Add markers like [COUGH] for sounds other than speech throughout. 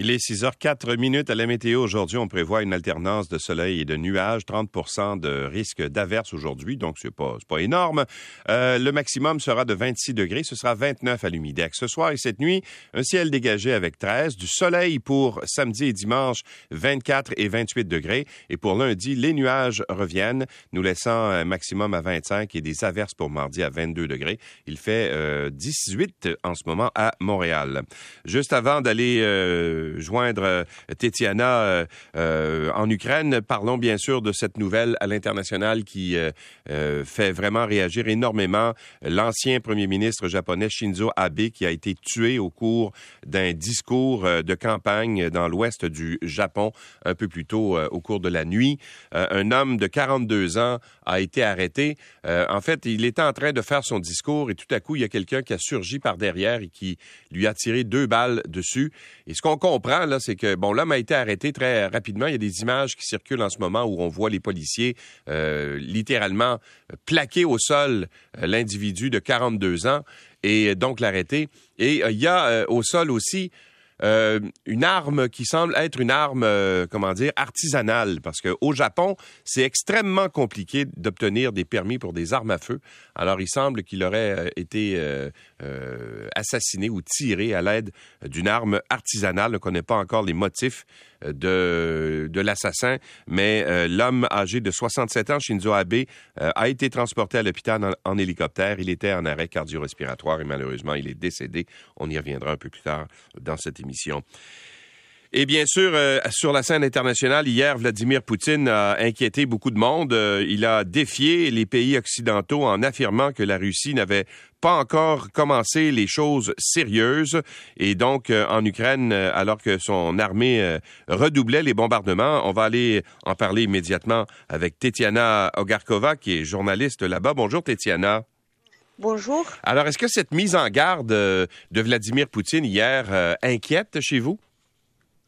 Il est 6 h 4 minutes à la météo. Aujourd'hui, on prévoit une alternance de soleil et de nuages, 30% de risque d'averse aujourd'hui, donc c'est pas, pas énorme. Euh, le maximum sera de 26 degrés, ce sera 29 à l'humidex. Ce soir et cette nuit, un ciel dégagé avec 13, du soleil pour samedi et dimanche, 24 et 28 degrés. Et pour lundi, les nuages reviennent, nous laissant un maximum à 25 et des averses pour mardi à 22 degrés. Il fait euh, 18 en ce moment à Montréal. Juste avant d'aller euh, joindre euh, Tetiana euh, euh, en Ukraine. Parlons bien sûr de cette nouvelle à l'international qui fait vraiment réagir énormément. L'ancien premier ministre japonais Shinzo Abe qui a été tué au cours d'un discours de campagne dans l'ouest du Japon un peu plus tôt au cours de la nuit. un homme de 42 ans a été arrêté. en fait, il était en train de faire son discours et tout à coup, il y a quelqu'un qui a surgi par derrière et qui lui a tiré deux balles dessus. Et ce qu'on comprend, là, c'est que, bon, l'homme a été arrêté très rapidement. Il y a des images qui circulent en ce moment où on voit les policiers euh, littéralement plaquer au sol euh, l'individu de 42 ans et donc l'arrêter. Et euh, il y a au sol aussi euh, une arme qui semble être une arme, euh, comment dire, artisanale, parce qu'au Japon, c'est extrêmement compliqué d'obtenir des permis pour des armes à feu. Alors, il semble qu'il aurait euh, été assassiné ou tiré à l'aide d'une arme artisanale. On ne connaît pas encore les motifs de, de l'assassin, mais l'homme âgé de 67 ans, Shinzo Abe, a été transporté à l'hôpital en, en, hélicoptère. Il était en arrêt cardio-respiratoire et malheureusement, il est décédé. On y reviendra un peu plus tard dans cette émission. Et bien sûr, euh, sur la scène internationale, hier, Vladimir Poutine a inquiété beaucoup de monde. Euh, il a défié les pays occidentaux en affirmant que la Russie n'avait pas encore commencé les choses sérieuses. Et donc, euh, en Ukraine, alors que son armée redoublait les bombardements, on va aller en parler immédiatement avec Tetiana Ogarkova, qui est journaliste là-bas. Bonjour, Tetiana. Bonjour. Alors, est-ce que cette mise en garde de Vladimir Poutine hier inquiète chez vous?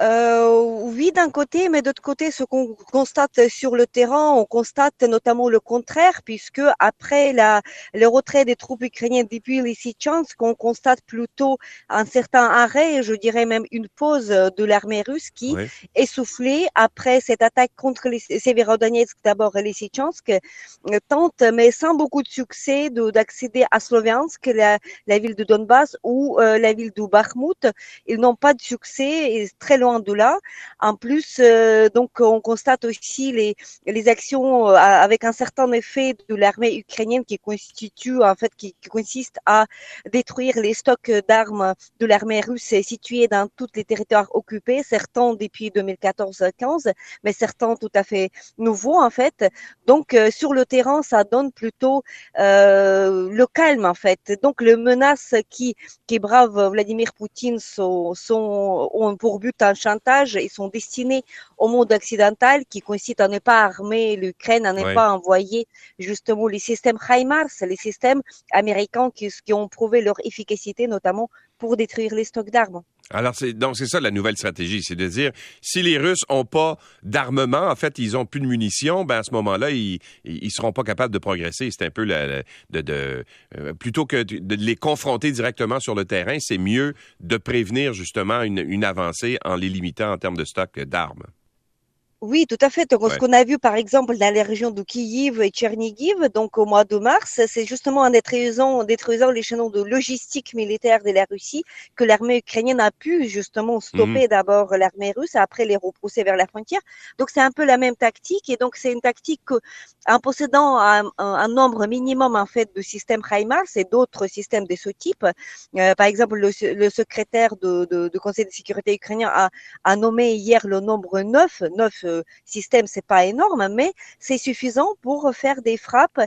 oui, d'un côté, mais d'autre côté, ce qu'on constate sur le terrain, on constate notamment le contraire, puisque après la, le retrait des troupes ukrainiennes depuis Lysychansk, on constate plutôt un certain arrêt, je dirais même une pause de l'armée russe qui, oui. essoufflée après cette attaque contre les Severodonetsk, d'abord Lysychansk, tente, mais sans beaucoup de succès, d'accéder à Sloviansk, la, la, ville de Donbass ou euh, la ville de Bakhmut. Ils n'ont pas de succès, et très loin de là. En plus, euh, donc on constate aussi les, les actions euh, avec un certain effet de l'armée ukrainienne qui constitue en fait qui, consiste à détruire les stocks d'armes de l'armée russe situés dans tous les territoires occupés, certains depuis 2014-15, mais certains tout à fait nouveaux en fait. Donc euh, sur le terrain, ça donne plutôt le calme en fait. Donc les menaces qui qui bravent Vladimir Poutine sont, ont pour but un chantage, ils sont destinés au monde occidental qui consiste à ne pas armer l'Ukraine, à ne ouais. pas envoyer justement les systèmes HIMARS, les systèmes américains qui, qui ont prouvé leur efficacité, notamment pour détruire les stocks d'armes. Alors, c'est, c'est ça la nouvelle stratégie, c'est de dire, si les Russes n'ont pas d'armement, en fait, ils ont plus de munitions, ben, à ce moment-là, ils, ils seront pas capables de progresser. C'est un peu la, euh, plutôt que de les confronter directement sur le terrain, c'est mieux de prévenir, justement, une, une avancée en les limitant en termes de stock d'armes. Oui, tout à fait. Donc, ouais. ce qu'on a vu, par exemple, dans les régions de Kiev et Tchernigiv, donc au mois de mars, c'est justement en détruisant, détruisant les chaînons de logistique militaire de la Russie que l'armée ukrainienne a pu justement stopper mmh. d'abord l'armée russe, après les repousser vers la frontière. Donc, c'est un peu la même tactique. Et donc, c'est une tactique que, en possédant un, un, nombre minimum, en fait, de systèmes HIMARS et d'autres systèmes de ce type, euh, par exemple, le, le secrétaire de, de, de, Conseil de sécurité ukrainien a, a nommé hier le nombre 9, 9 système, c'est pas énorme, mais c'est suffisant pour faire des frappes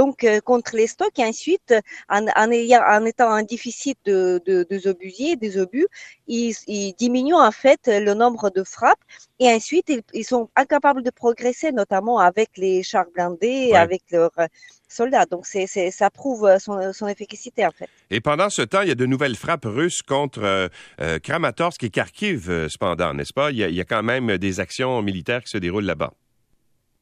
donc euh, contre les stocks et ensuite en, en, ayant, en étant en déficit de, de, de obusiers, des obus, ils, ils, diminuent en fait le nombre de frappes et ensuite ils, ils sont incapables de progresser, notamment avec les chars blindés, ouais. avec leurs soldats. Donc c'est, c'est, ça prouve son, son, efficacité en fait. Et pendant ce temps, il y a de nouvelles frappes russes contre euh, euh, Kramatorsk et Kharkiv, euh, cependant, n'est-ce pas? Il y, a, il y, a, quand même des actions militaires qui se déroulent là-bas.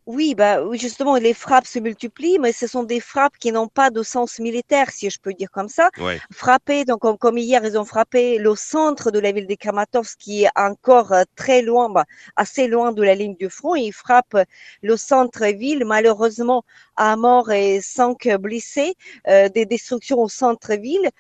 Oui, bah, justement, les frappes se multiplient, mais ce sont des frappes qui n'ont pas de sens militaire, si je peux dire comme ça. Ouais. Frapper, donc comme, comme hier, ils ont frappé le centre de la ville de Kramatorsk, qui est encore euh, très loin, bah, assez loin de la ligne du front. Ils frappent le centre-ville, malheureusement, à mort et cinq blessés, euh, des destructions au centre-ville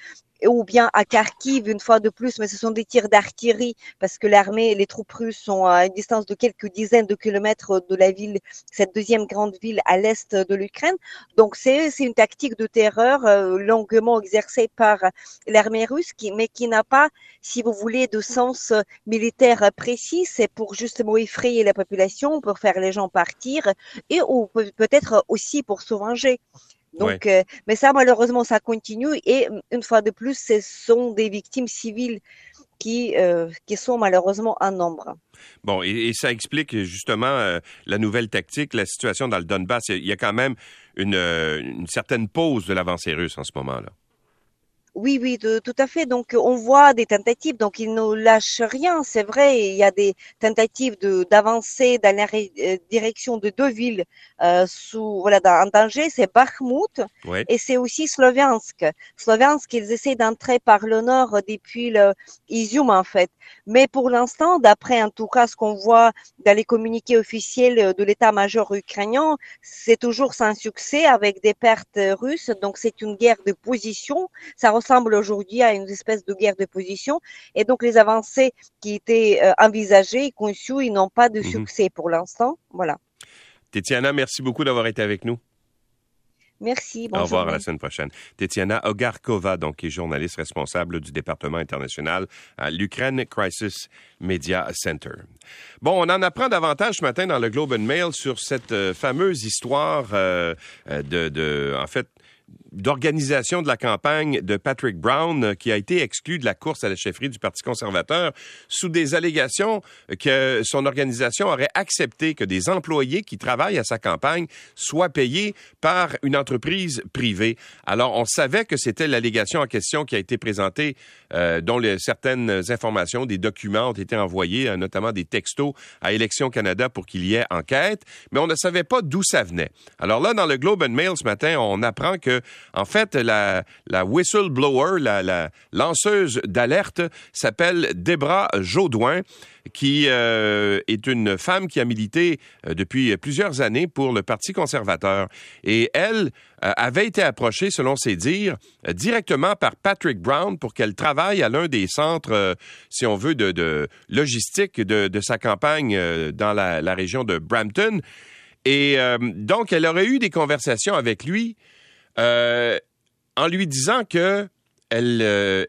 ou bien à Kharkiv une fois de plus, mais ce sont des tirs d'artillerie parce que l'armée, les troupes russes sont à une distance de quelques dizaines de kilomètres de la ville, cette deuxième grande ville à l'est de l'Ukraine. Donc c'est c'est une tactique de terreur euh, longuement exercée par l'armée russe, qui, mais qui n'a pas, si vous voulez, de sens militaire précis. C'est pour justement effrayer la population, pour faire les gens partir et ou peut- peut-être aussi pour se venger. Ouais. Donc, euh, mais ça, malheureusement, ça continue. Et une fois de plus, ce sont des victimes civiles qui, euh, qui sont malheureusement en nombre. Bon, et, et ça explique justement euh, la nouvelle tactique, la situation dans le Donbass. Il y a quand même une, une certaine pause de l'avancée russe en ce moment-là. Oui, oui, de- tout à fait. Donc, on voit des tentatives. Donc, ils ne lâchent rien. C'est vrai, il y a des tentatives de d'avancer dans la ré- euh, direction de deux villes euh, sous voilà dans, en danger. C'est Bakhmut et c'est aussi Sloviansk. Sloviansk, ils essaient d'entrer par le nord depuis le Izium en fait. Mais pour l'instant, d'après en tout cas ce qu'on voit dans les communiqués officiels de l'état-major ukrainien, c'est toujours sans succès avec des pertes russes. Donc, c'est une guerre de position ça ressemble aujourd'hui à une espèce de guerre de position. Et donc, les avancées qui étaient euh, envisagées et conçues, ils n'ont pas de Mhm. succès pour l'instant. Voilà. Tétiana, merci beaucoup d'avoir été avec nous. Merci. Au revoir à la semaine prochaine. Tétiana Ogarkova, donc, qui est journaliste responsable du département international à l'Ukraine Crisis Media Center. Bon, on en apprend davantage ce matin dans le Globe and Mail sur cette euh, fameuse histoire euh, euh, de, de, en fait, d'organisation de la campagne de Patrick Brown euh, qui a été exclu de la course à la chefferie du Parti conservateur sous des allégations que son organisation aurait accepté que des employés qui travaillent à sa campagne soient payés par une entreprise privée. Alors, on savait que c'était l'allégation en question qui a été présentée, euh, dont les- certaines informations, des documents ont été envoyés, euh, notamment des textos à Élections Canada pour qu'il y ait enquête, mais on ne savait pas d'où ça venait. Alors là, dans le Globe and Mail ce matin, on apprend que, en fait, la, whistleblower, la, la lanceuse d'alerte, s'appelle Debra Jaudoin qui euh, est une femme qui a milité euh, depuis plusieurs années pour le Parti conservateur. Et elle euh, avait été approchée, selon ses dires, directement par Patrick Brown pour qu'elle travaille à l'un des centres, si on veut, de, logistique de, sa campagne dans la, la région de Brampton. Et donc, elle aurait eu des conversations avec lui euh, en lui disant que elle, euh,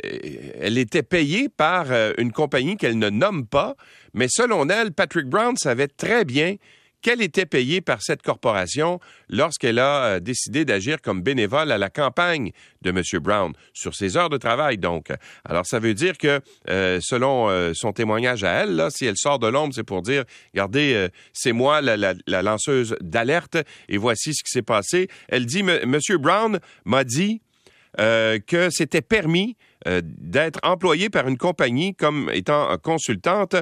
elle était payée par euh, une compagnie qu'elle ne nomme pas, mais selon elle, Patrick Brown savait très bien qu'elle était payée par cette corporation lorsqu'elle a euh, décidé d'agir comme bénévole à la campagne de M. Brown, sur ses heures de travail donc. Alors ça veut dire que, euh, selon euh, son témoignage à elle, si elle sort de l'ombre, c'est pour dire, regardez, euh, c'est moi la, la- la lanceuse d'alerte et voici ce qui s'est passé. Elle dit, M. Brown m'a dit que c'était permis euh, d'être employé par une compagnie comme étant consultante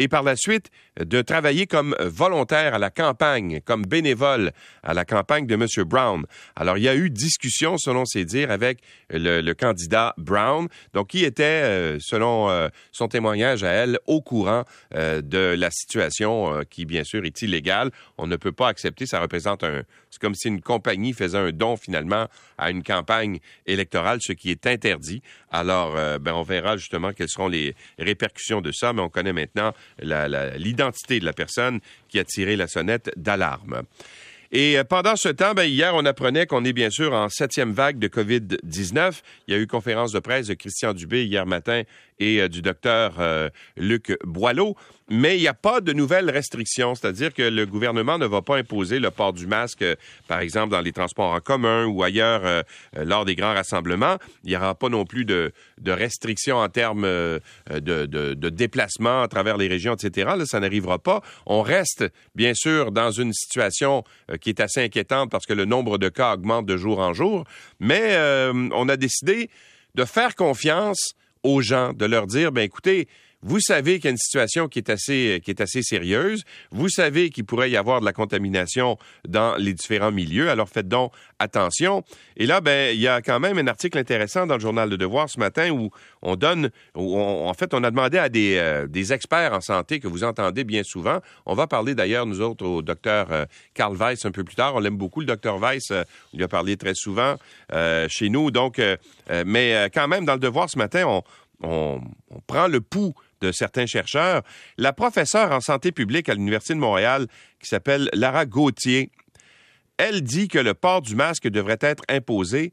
et par la suite euh, de travailler comme volontaire à la campagne, comme bénévole à la campagne de M. Brown. Alors, il y a eu discussion, selon ses dires, avec le, candidat Brown, donc qui était, euh, selon son témoignage à elle, au courant de la situation qui, bien sûr, est illégale. On ne peut pas accepter, ça représente un... C'est comme si une compagnie faisait un don, finalement, à une campagne électorale, ce qui est interdit. Euh, ben, on verra justement quelles seront les répercussions de ça, mais on connaît maintenant l'identité de la personne qui a tiré la sonnette d'alarme. Et euh, pendant ce temps, ben, hier, on apprenait qu'on est bien sûr en septième vague de COVID-19. Il y a eu conférence de presse de Christian Dubé hier matin et euh, du docteur euh, Luc Boileau. Mais il n'y a pas de nouvelles restrictions, c'est-à-dire que le gouvernement ne va pas imposer le port du masque, euh, par exemple, dans les transports en commun ou ailleurs lors des grands rassemblements. Il n'y aura pas non plus de, restrictions en termes de, déplacement à travers les régions, etc. Ça n'arrivera pas. On reste, bien sûr, dans une situation qui est assez inquiétante parce que le nombre de cas augmente de jour en jour, mais on a décidé de faire confiance aux gens, de leur dire, ben écoutez, vous savez qu'il y a une situation qui est assez, qui est assez sérieuse. Vous savez qu'il pourrait y avoir de la contamination dans les différents milieux. Alors faites donc attention. Et là, ben, il y a quand même un article intéressant dans le journal de Devoir ce matin où on donne, où en fait, on a demandé à des, euh, des, experts en santé que vous entendez bien souvent. On va parler d'ailleurs, nous autres, au docteur euh, Carl Weiss un peu plus tard. On l'aime beaucoup, le docteur Weiss. Euh, on lui a parlé très souvent chez nous. Donc, mais quand même, dans le Devoir ce matin, on, on, on prend le pouls de certains chercheurs. La professeure en santé publique à l'Université de Montréal, qui s'appelle Lara Gauthier, elle dit que le port du masque devrait être imposé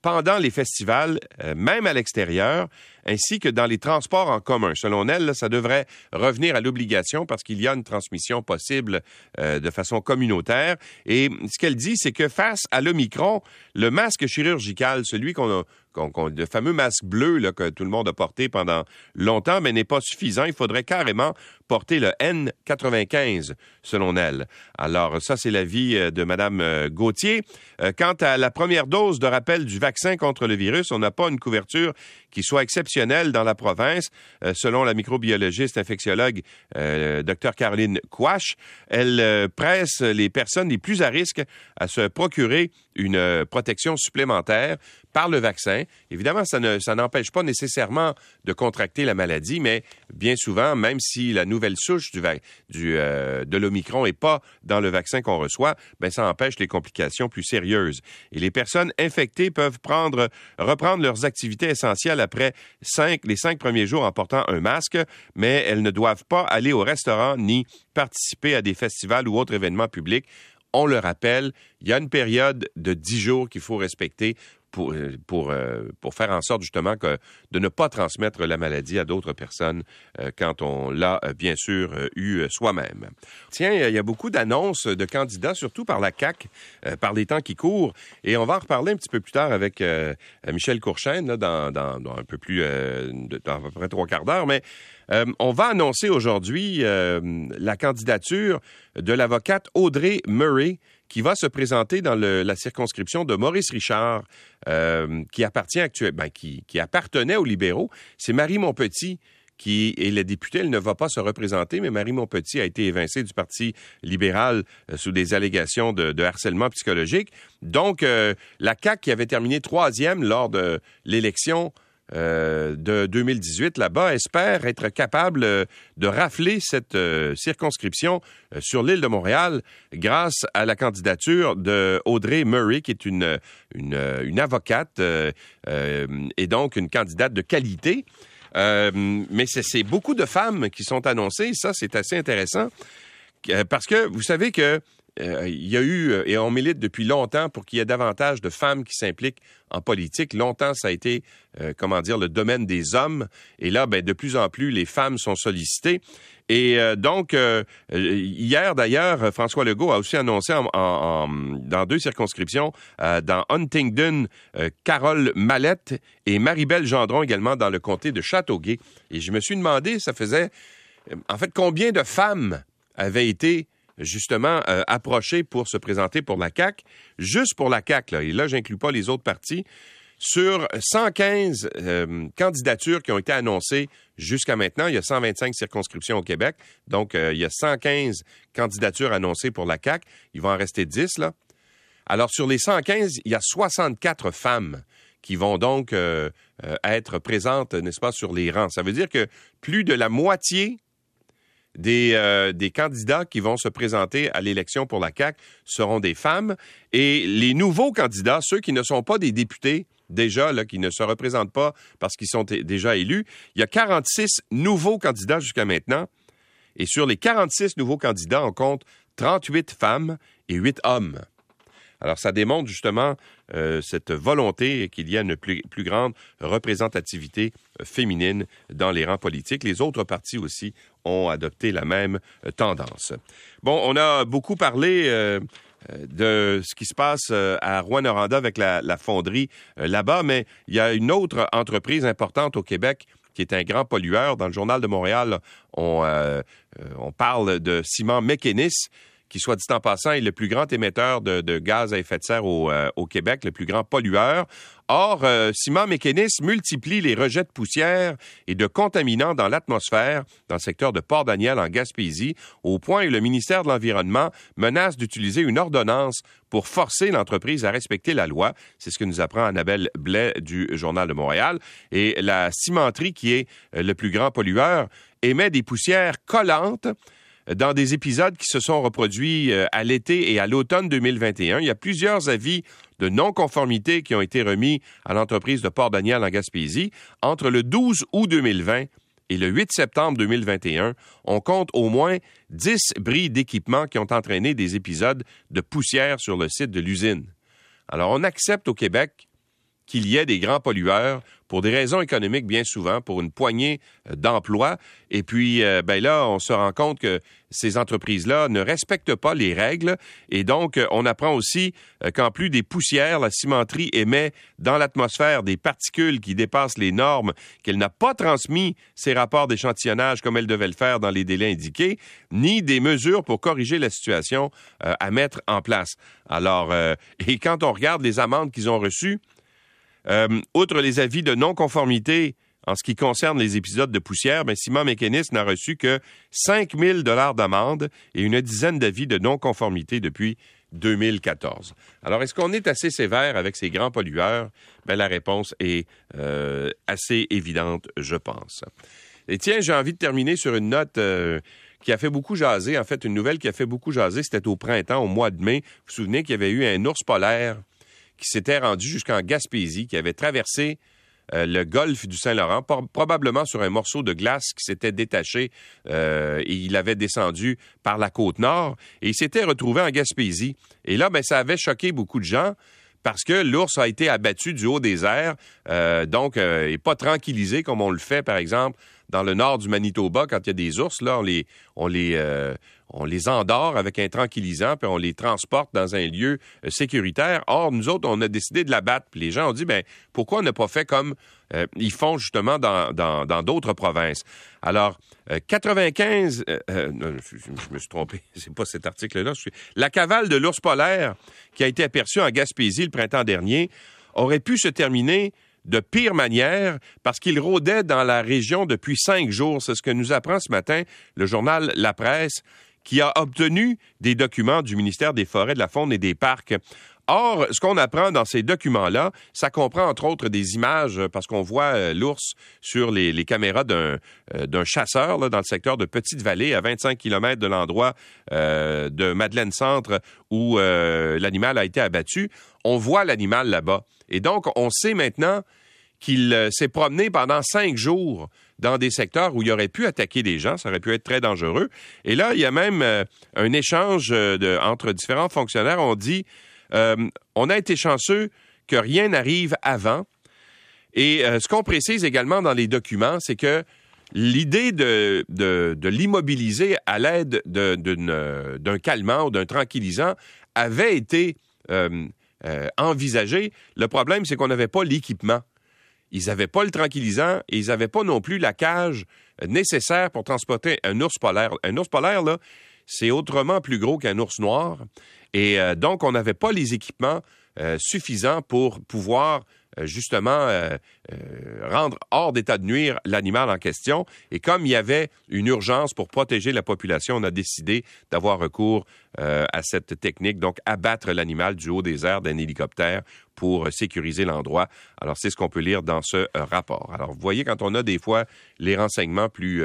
pendant les festivals, euh, même à l'extérieur, ainsi que dans les transports en commun. Selon elle, ça devrait revenir à l'obligation parce qu'il y a une transmission possible euh, de façon communautaire. Et ce qu'elle dit, c'est que face à l'Omicron, le masque chirurgical, celui qu'on a le fameux masque bleu que tout le monde a porté pendant longtemps, mais n'est pas suffisant. Il faudrait carrément porter le N95, selon elle. Alors, ça, c'est l'avis euh, de Mme euh, Gauthier. Quant à la première dose de rappel du vaccin contre le virus, on n'a pas une couverture qui soit exceptionnelle dans la province. selon la microbiologiste infectiologue Dr Caroline Quash, elle presse les personnes les plus à risque à se procurer une protection supplémentaire par le vaccin. Évidemment, ça, ne, ça n'empêche pas nécessairement de contracter la maladie, mais bien souvent, même si la nouvelle souche du, du euh, de l'Omicron n'est pas dans le vaccin qu'on reçoit, ben, ça empêche les complications plus sérieuses. Et les personnes infectées peuvent prendre, reprendre leurs activités essentielles après cinq, les cinq premiers jours en portant un masque, mais elles ne doivent pas aller au restaurant ni participer à des festivals ou autres événements publics on le rappelle, il y a une période de dix jours qu'il faut respecter pour, euh, pour, euh, pour faire en sorte justement que, de ne pas transmettre la maladie à d'autres personnes euh, quand on l'a bien sûr eu soi-même. Tiens, il y a beaucoup d'annonces de candidats, surtout par la CAC, par les temps qui courent, et on va en reparler un petit peu plus tard avec Michel Courchaine là, dans, dans, dans, un peu plus, dans à peu près trois quarts d'heure, mais on va annoncer aujourd'hui la candidature de l'avocate Audrey Murray qui va se présenter dans la circonscription de Maurice Richard, euh, qui appartient actuellement, ben, qui, appartenait aux libéraux. C'est Marie Montpetit qui est la députée. Elle ne va pas se représenter, mais Marie Montpetit a été évincée du Parti libéral euh, sous des allégations de, harcèlement psychologique. Donc, euh, la CAQ, qui avait terminé troisième lors de l'élection euh, de 2018 là-bas espère être capable euh, de rafler cette euh, circonscription sur l'île de Montréal grâce à la candidature de Audrey Murray, qui est une, une, avocate et donc une candidate de qualité. mais c'est beaucoup de femmes qui sont annoncées. Ça, c'est assez intéressant parce que vous savez que euh, il y a eu, euh, et on milite depuis longtemps pour qu'il y ait davantage de femmes qui s'impliquent en politique. Longtemps, ça a été, euh, comment dire, le domaine des hommes. Et là, ben, de plus en plus, les femmes sont sollicitées. Et donc, hier d'ailleurs, François Legault a aussi annoncé dans deux circonscriptions, dans Huntingdon, Carole Mallette et Maribel Gendron également dans le comté de Châteauguay. Et je me suis demandé, ça faisait, en fait, combien de femmes avaient été justement euh, approché pour se présenter pour la CAC, juste pour la CAC, là, et là, j'inclus pas les autres partis, sur 115 euh, candidatures qui ont été annoncées jusqu'à maintenant. Il y a 125 circonscriptions au Québec, donc euh, il y a 115 candidatures annoncées pour la CAC. Il va en rester 10, là. Alors, sur les 115, il y a 64 femmes qui vont donc être présentes, n'est-ce pas, sur les rangs. Ça veut dire que plus de la moitié des, euh, des candidats qui vont se présenter à l'élection pour la CAC seront des femmes et les nouveaux candidats, ceux qui ne sont pas des députés déjà, là, qui ne se représentent pas parce qu'ils sont déjà élus, il y a 46 nouveaux candidats jusqu'à maintenant. Et sur les 46 nouveaux candidats, on compte 38 femmes et 8 hommes. Alors, ça démontre justement euh, cette volonté qu'il y a une plus, grande représentativité euh, féminine dans les rangs politiques. Les autres partis aussi ont adopté la même euh, tendance. Bon, on a beaucoup parlé de ce qui se passe à Rouen-Noranda avec la, fonderie là-bas, mais il y a une autre entreprise importante au Québec qui est un grand pollueur. Dans le journal de Montréal, on, on parle de ciment Mécanis qui, soit dit en passant, est le plus grand émetteur de, gaz à effet de serre au, au Québec, le plus grand pollueur. Or, euh, Ciment Mécanisme multiplie les rejets de poussière et de contaminants dans l'atmosphère dans le secteur de Port-Daniel en Gaspésie, au point où le ministère de l'Environnement menace d'utiliser une ordonnance pour forcer l'entreprise à respecter la loi. C'est ce que nous apprend Annabelle Blais du Journal de Montréal. Et la cimenterie, qui est euh, le plus grand pollueur, émet des poussières collantes dans des épisodes qui se sont reproduits euh, à l'été et à l'automne 2021. Il y a plusieurs avis de non-conformité qui ont été remis à l'entreprise de Port-Daniel en Gaspésie. Entre le 12 août 2020 et le 8 septembre 2021, on compte au moins 10 bris d'équipement qui ont entraîné des épisodes de poussière sur le site de l'usine. Alors, on accepte au Québec qu'il y ait des grands pollueurs pour des raisons économiques bien souvent, pour une poignée euh, d'emplois. Et puis, euh, ben là, on se rend compte que ces entreprises-là ne respectent pas les règles. Et donc, euh, on apprend aussi qu'en plus des poussières, la cimenterie émet dans l'atmosphère des particules qui dépassent les normes, qu'elle n'a pas transmis ses rapports d'échantillonnage comme elle devait le faire dans les délais indiqués, ni des mesures pour corriger la situation à mettre en place. Alors, [LAUGHS] et quand on regarde les amendes qu'ils ont reçues, euh, outre les avis de non-conformité en ce qui concerne les épisodes de poussière, ben, Simon Mécanisme n'a reçu que 5 000 d'amende et une dizaine d'avis de non-conformité depuis 2014. Alors, est-ce qu'on est assez sévère avec ces grands pollueurs? Ben, la réponse est euh, assez évidente, je pense. Et tiens, j'ai envie de terminer sur une note euh, qui a fait beaucoup jaser. En fait, une nouvelle qui a fait beaucoup jaser, c'était au printemps, au mois de mai. Vous vous souvenez qu'il y avait eu un ours polaire qui s'était rendu jusqu'en Gaspésie, qui avait traversé euh, le golfe du Saint-Laurent, probablement sur un morceau de glace qui s'était détaché euh, et il avait descendu par la côte nord et il s'était retrouvé en Gaspésie. Et là, ben, ça avait choqué beaucoup de gens parce que l'ours a été abattu du haut des airs, euh, donc et pas tranquillisé comme on le fait, par exemple, dans le nord du Manitoba, quand il y a des ours, là, on les, on les, euh, on les endort avec un tranquillisant, puis on les transporte dans un lieu euh, sécuritaire. Or, nous autres, on a décidé de l'abattre. Puis les gens ont dit, ben, pourquoi on n'a pas fait comme euh, ils font justement dans, dans, d'autres provinces? Alors, 95, non, je, me suis trompé, [LAUGHS] c'est pas cet article-là. La cavale de l'ours polaire qui a été aperçue en Gaspésie le printemps dernier aurait pu se terminer de pire manière parce qu'il rôdait dans la région depuis cinq jours. C'est ce que nous apprend ce matin le journal La Presse qui a obtenu des documents du ministère des Forêts, de la Faune et des Parcs. Or, ce qu'on apprend dans ces documents-là, ça comprend entre autres des images, parce qu'on voit euh, l'ours sur les, caméras d'un euh, chasseur dans le secteur de Petite-Vallée, à 25 km de l'endroit euh, de Madeleine Centre où l'animal a été abattu. On voit l'animal là-bas. Et donc, on sait maintenant qu'il euh, s'est promené pendant cinq jours dans des secteurs où il aurait pu attaquer des gens. Ça aurait pu être très dangereux. Et là, il y a même euh, un échange euh, entre différents fonctionnaires. On dit, on a été chanceux que rien n'arrive avant. Et ce qu'on précise également dans les documents, c'est que l'idée de, l'immobiliser à l'aide d'un calmant ou d'un tranquillisant avait été euh, envisagé. Le problème, c'est qu'on n'avait pas l'équipement. Ils n'avaient pas le tranquillisant et ils n'avaient pas non plus la cage nécessaire pour transporter un ours polaire. Un ours polaire, là, c'est autrement plus gros qu'un ours noir. Et euh, donc, on n'avait pas les équipements euh, suffisants pour pouvoir euh, justement rendre hors d'état de nuire l'animal en question. Et comme il y avait une urgence pour protéger la population, on a décidé d'avoir recours à cette technique, donc abattre l'animal du haut des airs d'un hélicoptère pour sécuriser l'endroit. Alors, c'est ce qu'on peut lire dans ce rapport. Alors, vous voyez, quand on a des fois les renseignements plus,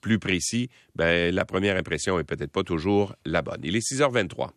plus précis, ben, la première impression est peut-être pas toujours la bonne. Il est 6h23.